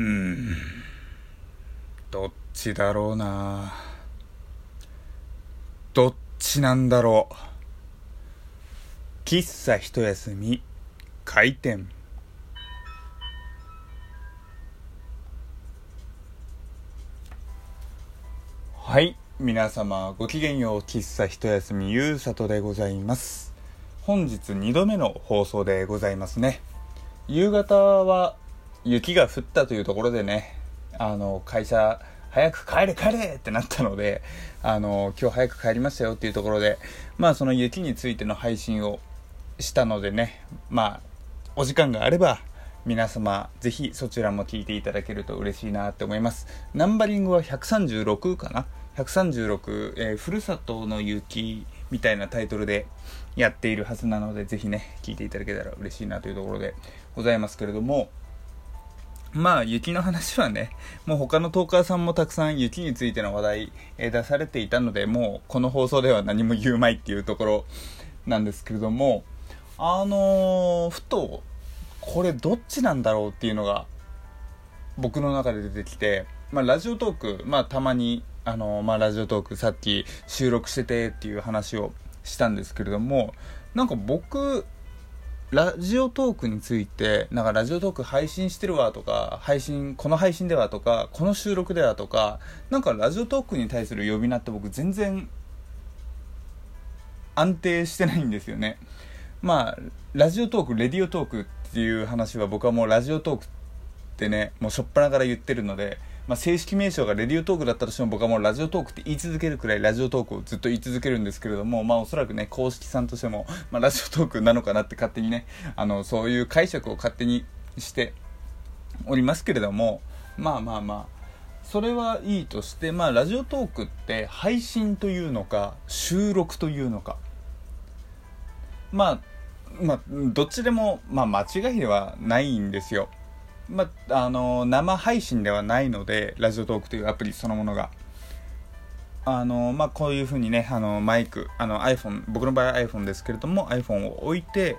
うん。どっちだろうな。どっちなんだろう。喫茶一休み開店。はい。皆様ごきげんよう。喫茶一休みゆうさとでございます。本日2度目の放送でございますね。夕方は雪が降ったというところでねあの会社早く帰れ帰れってなったのであの今日早く帰りましたよっていうところでまあその雪についての配信をしたのでねまあお時間があれば皆様ぜひそちらも聞いていただけると嬉しいなって思います。ナンバリングは136かな？136、えー、ふるさとの雪みたいなタイトルでやっているはずなのでぜひね聞いていただけたら嬉しいなというところでございますけれどもまあ雪の話はねもう他のトーカーさんもたくさん雪についての話題、え、出されていたのでもうこの放送では何も言うまいっていうところなんですけれどもあのー、ふとこれどっちなんだろうっていうのが僕の中で出てきて、まあ、ラジオトーク、まあ、たまにあのー、まあ、ラジオトークさっき収録しててっていう話をしたんですけれどもなんか僕ラジオトークについて、なんかラジオトーク配信してるわとか、配信、この配信ではとか、この収録ではとか、なんかラジオトークに対する呼び名って僕全然安定してないんですよね。まあ、ラジオトーク、レディオトークっていう話は僕はもうラジオトークってね、もうしょっぱなから言ってるので、まあ、正式名称がレディオトークだったとしても僕はもうラジオトークって言い続けるくらいラジオトークをずっと言い続けるんですけれども、まあおそらくね、公式さんとしても、まあラジオトークなのかなって勝手にね、あの、そういう解釈を勝手にしておりますけれども、まあまあまあ、それはいいとして、まあラジオトークって配信というのか、収録というのか、まあ、まあ、どっちでも、まあ間違いではないんですよ。まあの生配信ではないのでラジオトークというアプリそのものが。あのまあ、こういうふうにねあのマイクあの iPhone 僕の場合は iPhone ですけれども iPhone を置いて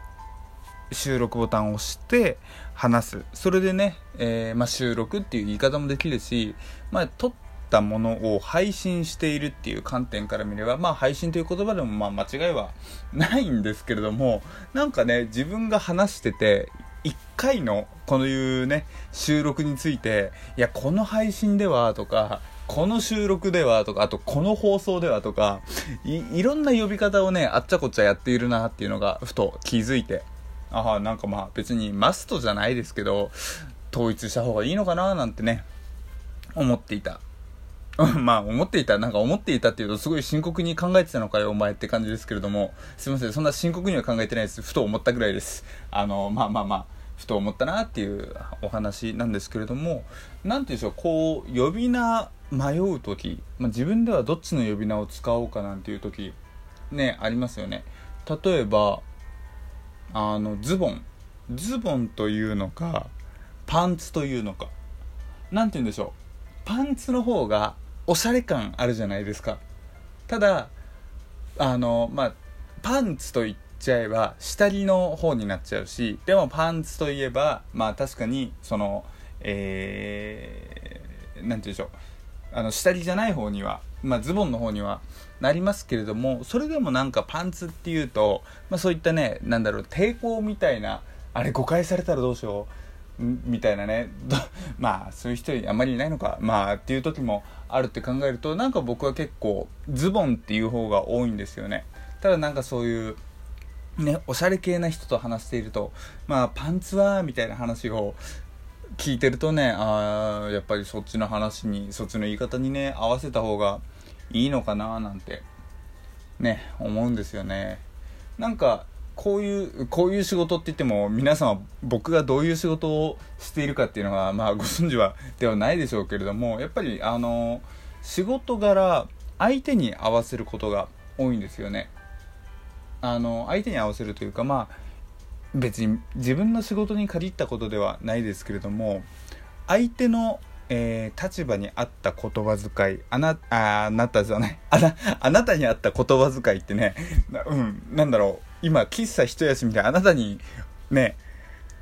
収録ボタンを押して話す。それでね、えー、まあ、収録っていう言い方もできるし、まあ、撮ったものを配信しているっていう観点から見れば、まあ、配信という言葉でもまあ間違いはないんですけれどもなんかね自分が話してて1回のこのいうね収録についていやこの配信ではとかこの収録ではとかあとこの放送ではとかいろんな呼び方をねあっちゃこっちゃやっているなっていうのがふと気づいてああなんかまあ別にマストじゃないですけど統一した方がいいのかななんてね思っていた。まあ思っていた、なんか思っていたっていうとすごい深刻に考えてたのかよお前って感じですけれども、すいません、そんな深刻には考えてないです。ふと思ったぐらいです。あの、まあまあまあ、ふと思ったなっていうお話なんですけれども、何て言うんでしょう、こう、呼び名迷う時、まあ、自分ではどっちの呼び名を使おうかなんていう時、ね、ありますよね。例えば、あの、ズボン。ズボンというのか、パンツというのか。何て言うんでしょう。パンツの方がおしゃれ感あるじゃないですか。ただあのまあパンツと言っちゃえば下着の方になっちゃうしでもパンツといえばまあ確かにそのえー、て言うんでしょう。あの下着じゃない方には、まあ、ズボンの方にはなりますけれどもそれでもなんかパンツっていうと、まあ、そういったねなんだろう抵抗みたいなあれ誤解されたらどうしよう。みたいなね。まあそういう人あんまりいないのか。まあっていう時もあるって考えるとなんか僕は結構ズボンっていう方が多いんですよね。ただなんかそういうねおしゃれ系な人と話しているとまあパンツはみたいな話を聞いてるとねあやっぱりそっちの話にそっちの言い方にね合わせた方がいいのかななんてね思うんですよね。なんかこういうこういう仕事って言っても皆さんは僕がどういう仕事をしているかっていうのはまあご存知はではないでしょうけれどもやっぱりあの仕事柄相手に合わせることが多いんですよね。あの相手に合わせるというかまあ別に自分の仕事に限ったことではないですけれども相手のえー、立場に合った言葉遣い、あな、ああなたじゃない、あな、あなたに合った言葉遣いってね、うん、なんだろう、今、喫茶一休みであなたに、ね、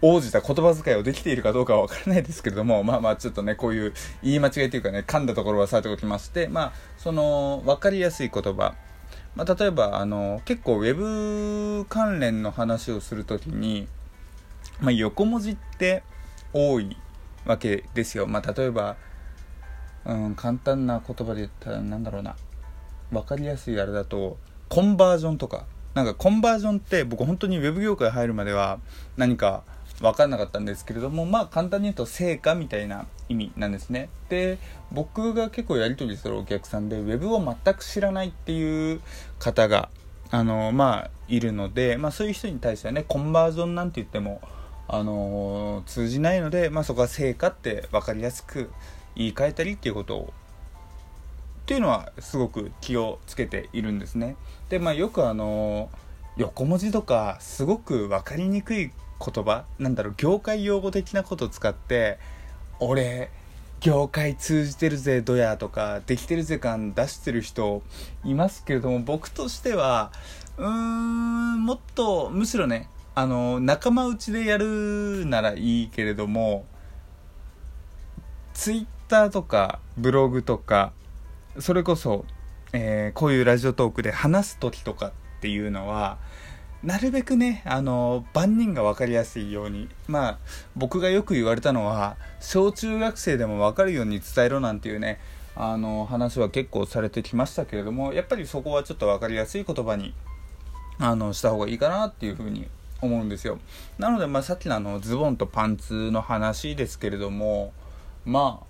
応じた言葉遣いをできているかどうかはわからないですけれども、まあまあちょっとね、こういう言い間違いというかね、噛んだところはさておきまして、まあ、その、わかりやすい言葉、まあ、例えば、あの、結構ウェブ関連の話をするときに、まあ、横文字って多いわけですよ。まあ、例えば、うん、簡単な言葉で言ったら、なんだろうな、わかりやすいあれだと、コンバージョンとか、なんかコンバージョンって僕本当にウェブ業界入るまでは何か分かんなかったんですけれどもまあ簡単に言うと成果みたいな意味なんですね。で僕が結構やり取りするお客さんで Web を全く知らないっていう方があのまあいるので、まあ、そういう人に対してはねコンバージョンなんて言ってもあの通じないので、まあ、そこは成果って分かりやすく言い換えたりっていうことをっていうのはすごく気をつけているんですね。でまあよくあの横文字とかすごく分かりにくい言葉なんだろう業界用語的なことを使って俺業界通じてるぜどやとかできてるぜ感出してる人いますけれども僕としてはうーんもっとむしろねあの仲間内でやるならいいけれどもツイッターとかブログとかそれこそ、えー、こういうラジオトークで話す時とかっていうのはなるべくね、あの、万人が分かりやすいように。まあ、僕がよく言われたのは、小中学生でも分かるように伝えろなんていうね、あの、話は結構されてきましたけれども、やっぱりそこはちょっと分かりやすい言葉に、あの、した方がいいかなっていうふうに思うんですよ。なので、まあ、さっきのあの、ズボンとパンツの話ですけれども、まあ、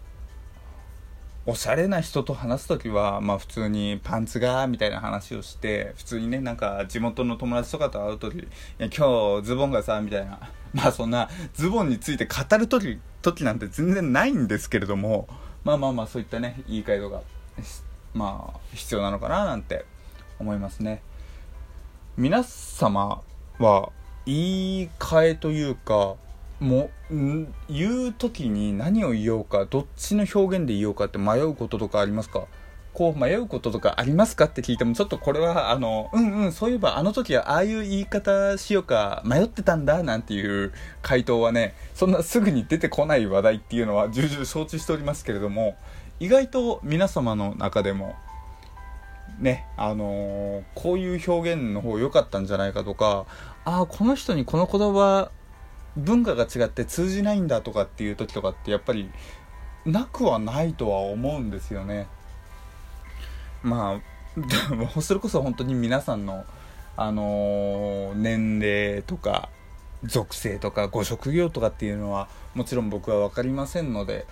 おしゃれな人と話す時は、まあ普通にパンツが、みたいな話をして、普通にね、なんか地元の友達とかと会う時、今日ズボンがさ、みたいな。まあそんなズボンについて語る時、時なんて全然ないんですけれども、まあまあまあそういったね、言い換えとか、まあ必要なのかななんて思いますね。皆様は言い換えというか、もう言う時に何を言おうかどっちの表現で言おうかって迷うこととかありますか？こう迷うこととかありますかって聞いてもちょっとこれはあのうんうんそういえばあの時はああいう言い方しようか迷ってたんだなんていう回答はねそんなすぐに出てこない話題っていうのは重々承知しておりますけれども意外と皆様の中でもねあのー、こういう表現の方良かったんじゃないかとかああこの人にこの言葉文化が違って通じないんだとかっていう時とかってやっぱりなくはないとは思うんですよね。まあ それこそ本当に皆さんの、あのー、年齢とか属性とかご職業とかっていうのはもちろん僕は分かりませんので、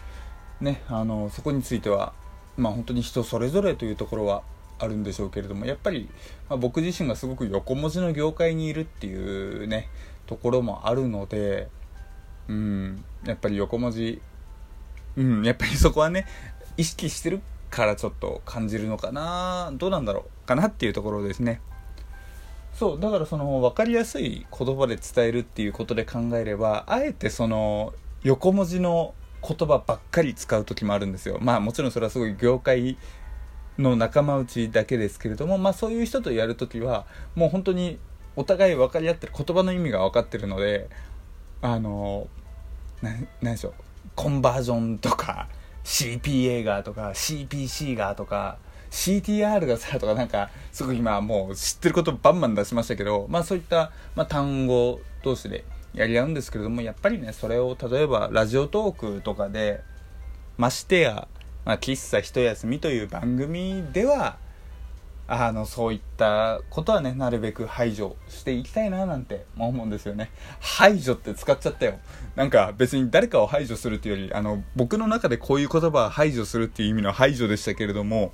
ねあのー、そこについては、まあ、本当に人それぞれというところはあるんでしょうけれどもやっぱり、まあ、僕自身がすごく横文字の業界にいるっていうねところもあるので、うん、やっぱり横文字、うん、やっぱりそこはね、意識してるからちょっと感じるのかな、どうなんだろうかなっていうところですね。そう、だからその分かりやすい言葉で伝えるっていうことで考えれば、あえてその横文字の言葉ばっかり使う時もあるんですよ。まあもちろんそれはすごい業界の仲間内だけですけれども、まあそういう人とやるときは、もう本当にお互い分かり合ってる言葉の意味が分かってるのであの何でしょうコンバージョンとか CPA がとか CPC がとか CTR がさとかなんかすごい今もう知ってることバンバン出しましたけどまあそういった、まあ、単語同士でやり合うんですけれどもやっぱりねそれを例えばラジオトークとかでましてや、まあ、喫茶一休みという番組ではあのそういったことはねなるべく排除していきたいななんて思うんですよね。排除って使っちゃったよ。なんか別に誰かを排除するっていうよりあの僕の中でこういう言葉は排除するっていう意味の排除でしたけれども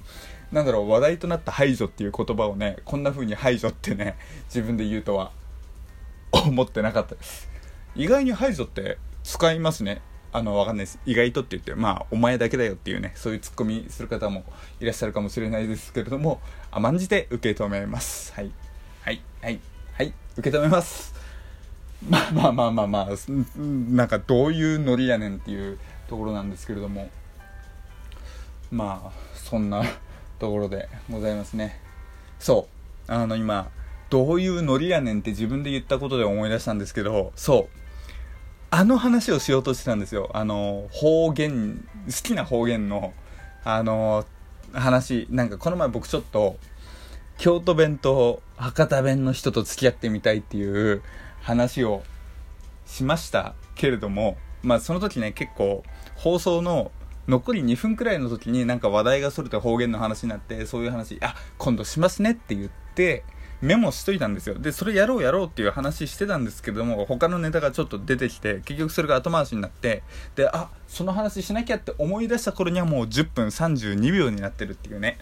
なんだろう話題となった排除っていう言葉をねこんな風に排除ってね自分で言うとは思ってなかったです。意外に排除って使いますね。あの、わかんないです。意外とって言って、まあ、お前だけだよっていうね、そういうツッコミする方もいらっしゃるかもしれないですけれども、甘んじて受け止めます。はい。はい。はい。はい。受け止めます。まあまあまあまあまあ、なんかどういうノリやねんっていうところなんですけれども、まあ、そんなところでございますね。そう。あの、今、どういうノリやねんって自分で言ったことで思い出したんですけど、そう。あの話をしようとしてたんですよ。あの方言好きな方言のあの話。なんかこの前僕ちょっと京都弁と博多弁の人と付き合ってみたいっていう話をしました。けれどもまあその時ね結構放送の残り2分くらいの時になんか話題がそれて方言の話になってそういう話。あ今度しますねって言ってメモしといたんですよ。でそれやろうやろうっていう話してたんですけども他のネタがちょっと出てきて結局それが後回しになってであその話しなきゃって思い出した頃にはもう10分32秒になってるっていうね。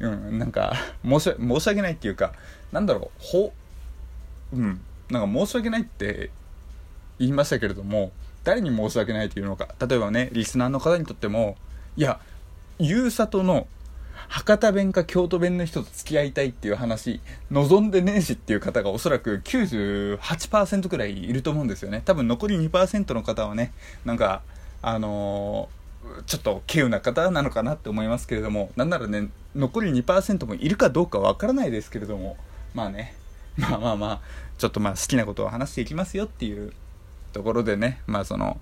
うんなんか申し申し訳ないっていうかなんだろうほうんなんか申し訳ないって言いましたけれども誰に申し訳ないというのか。例えばねリスナーの方にとってもいやゆうさとの博多弁か京都弁の人と付き合いたいっていう話望んでねえしっていう方がおそらく98%くらいいると思うんですよね。多分残り2%の方はねなんかあのー、ちょっと稀有な方なのかなって思いますけれどもなんならね残り2%もいるかどうかわからないですけれどもまあねまあまあまあちょっとまあ好きなことを話していきますよっていうところでねまあその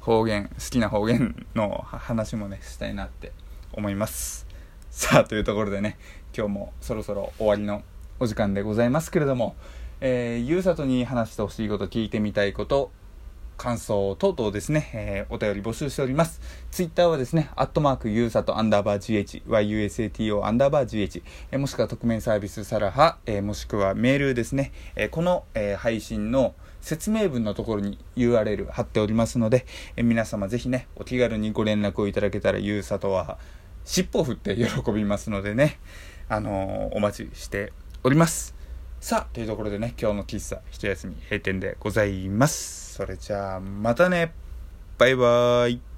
方言好きな方言の話もねしたいなって思います。さあというところでね今日もそろそろ終わりのお時間でございますけれども、えー、ゆうさとに話してほしいこと聞いてみたいこと感想等々ですね、えー、お便り募集しております。ツイッターはですね、アットマークユーサトアンダーバー GH、YUSATO アンダーバー GH、えー、もしくは匿名サービスサラハ、えー、もしくはメールですね、えこの、え配信の説明文のところに URL 貼っておりますので、え皆様ぜひね、お気軽にご連絡をいただけたら、ゆうさとは尻尾を振って喜びますのでね、あのお待ちしております。さあ、というところでね、今日の喫茶一休み閉店でございます。それじゃあ、またね。バイバーイ。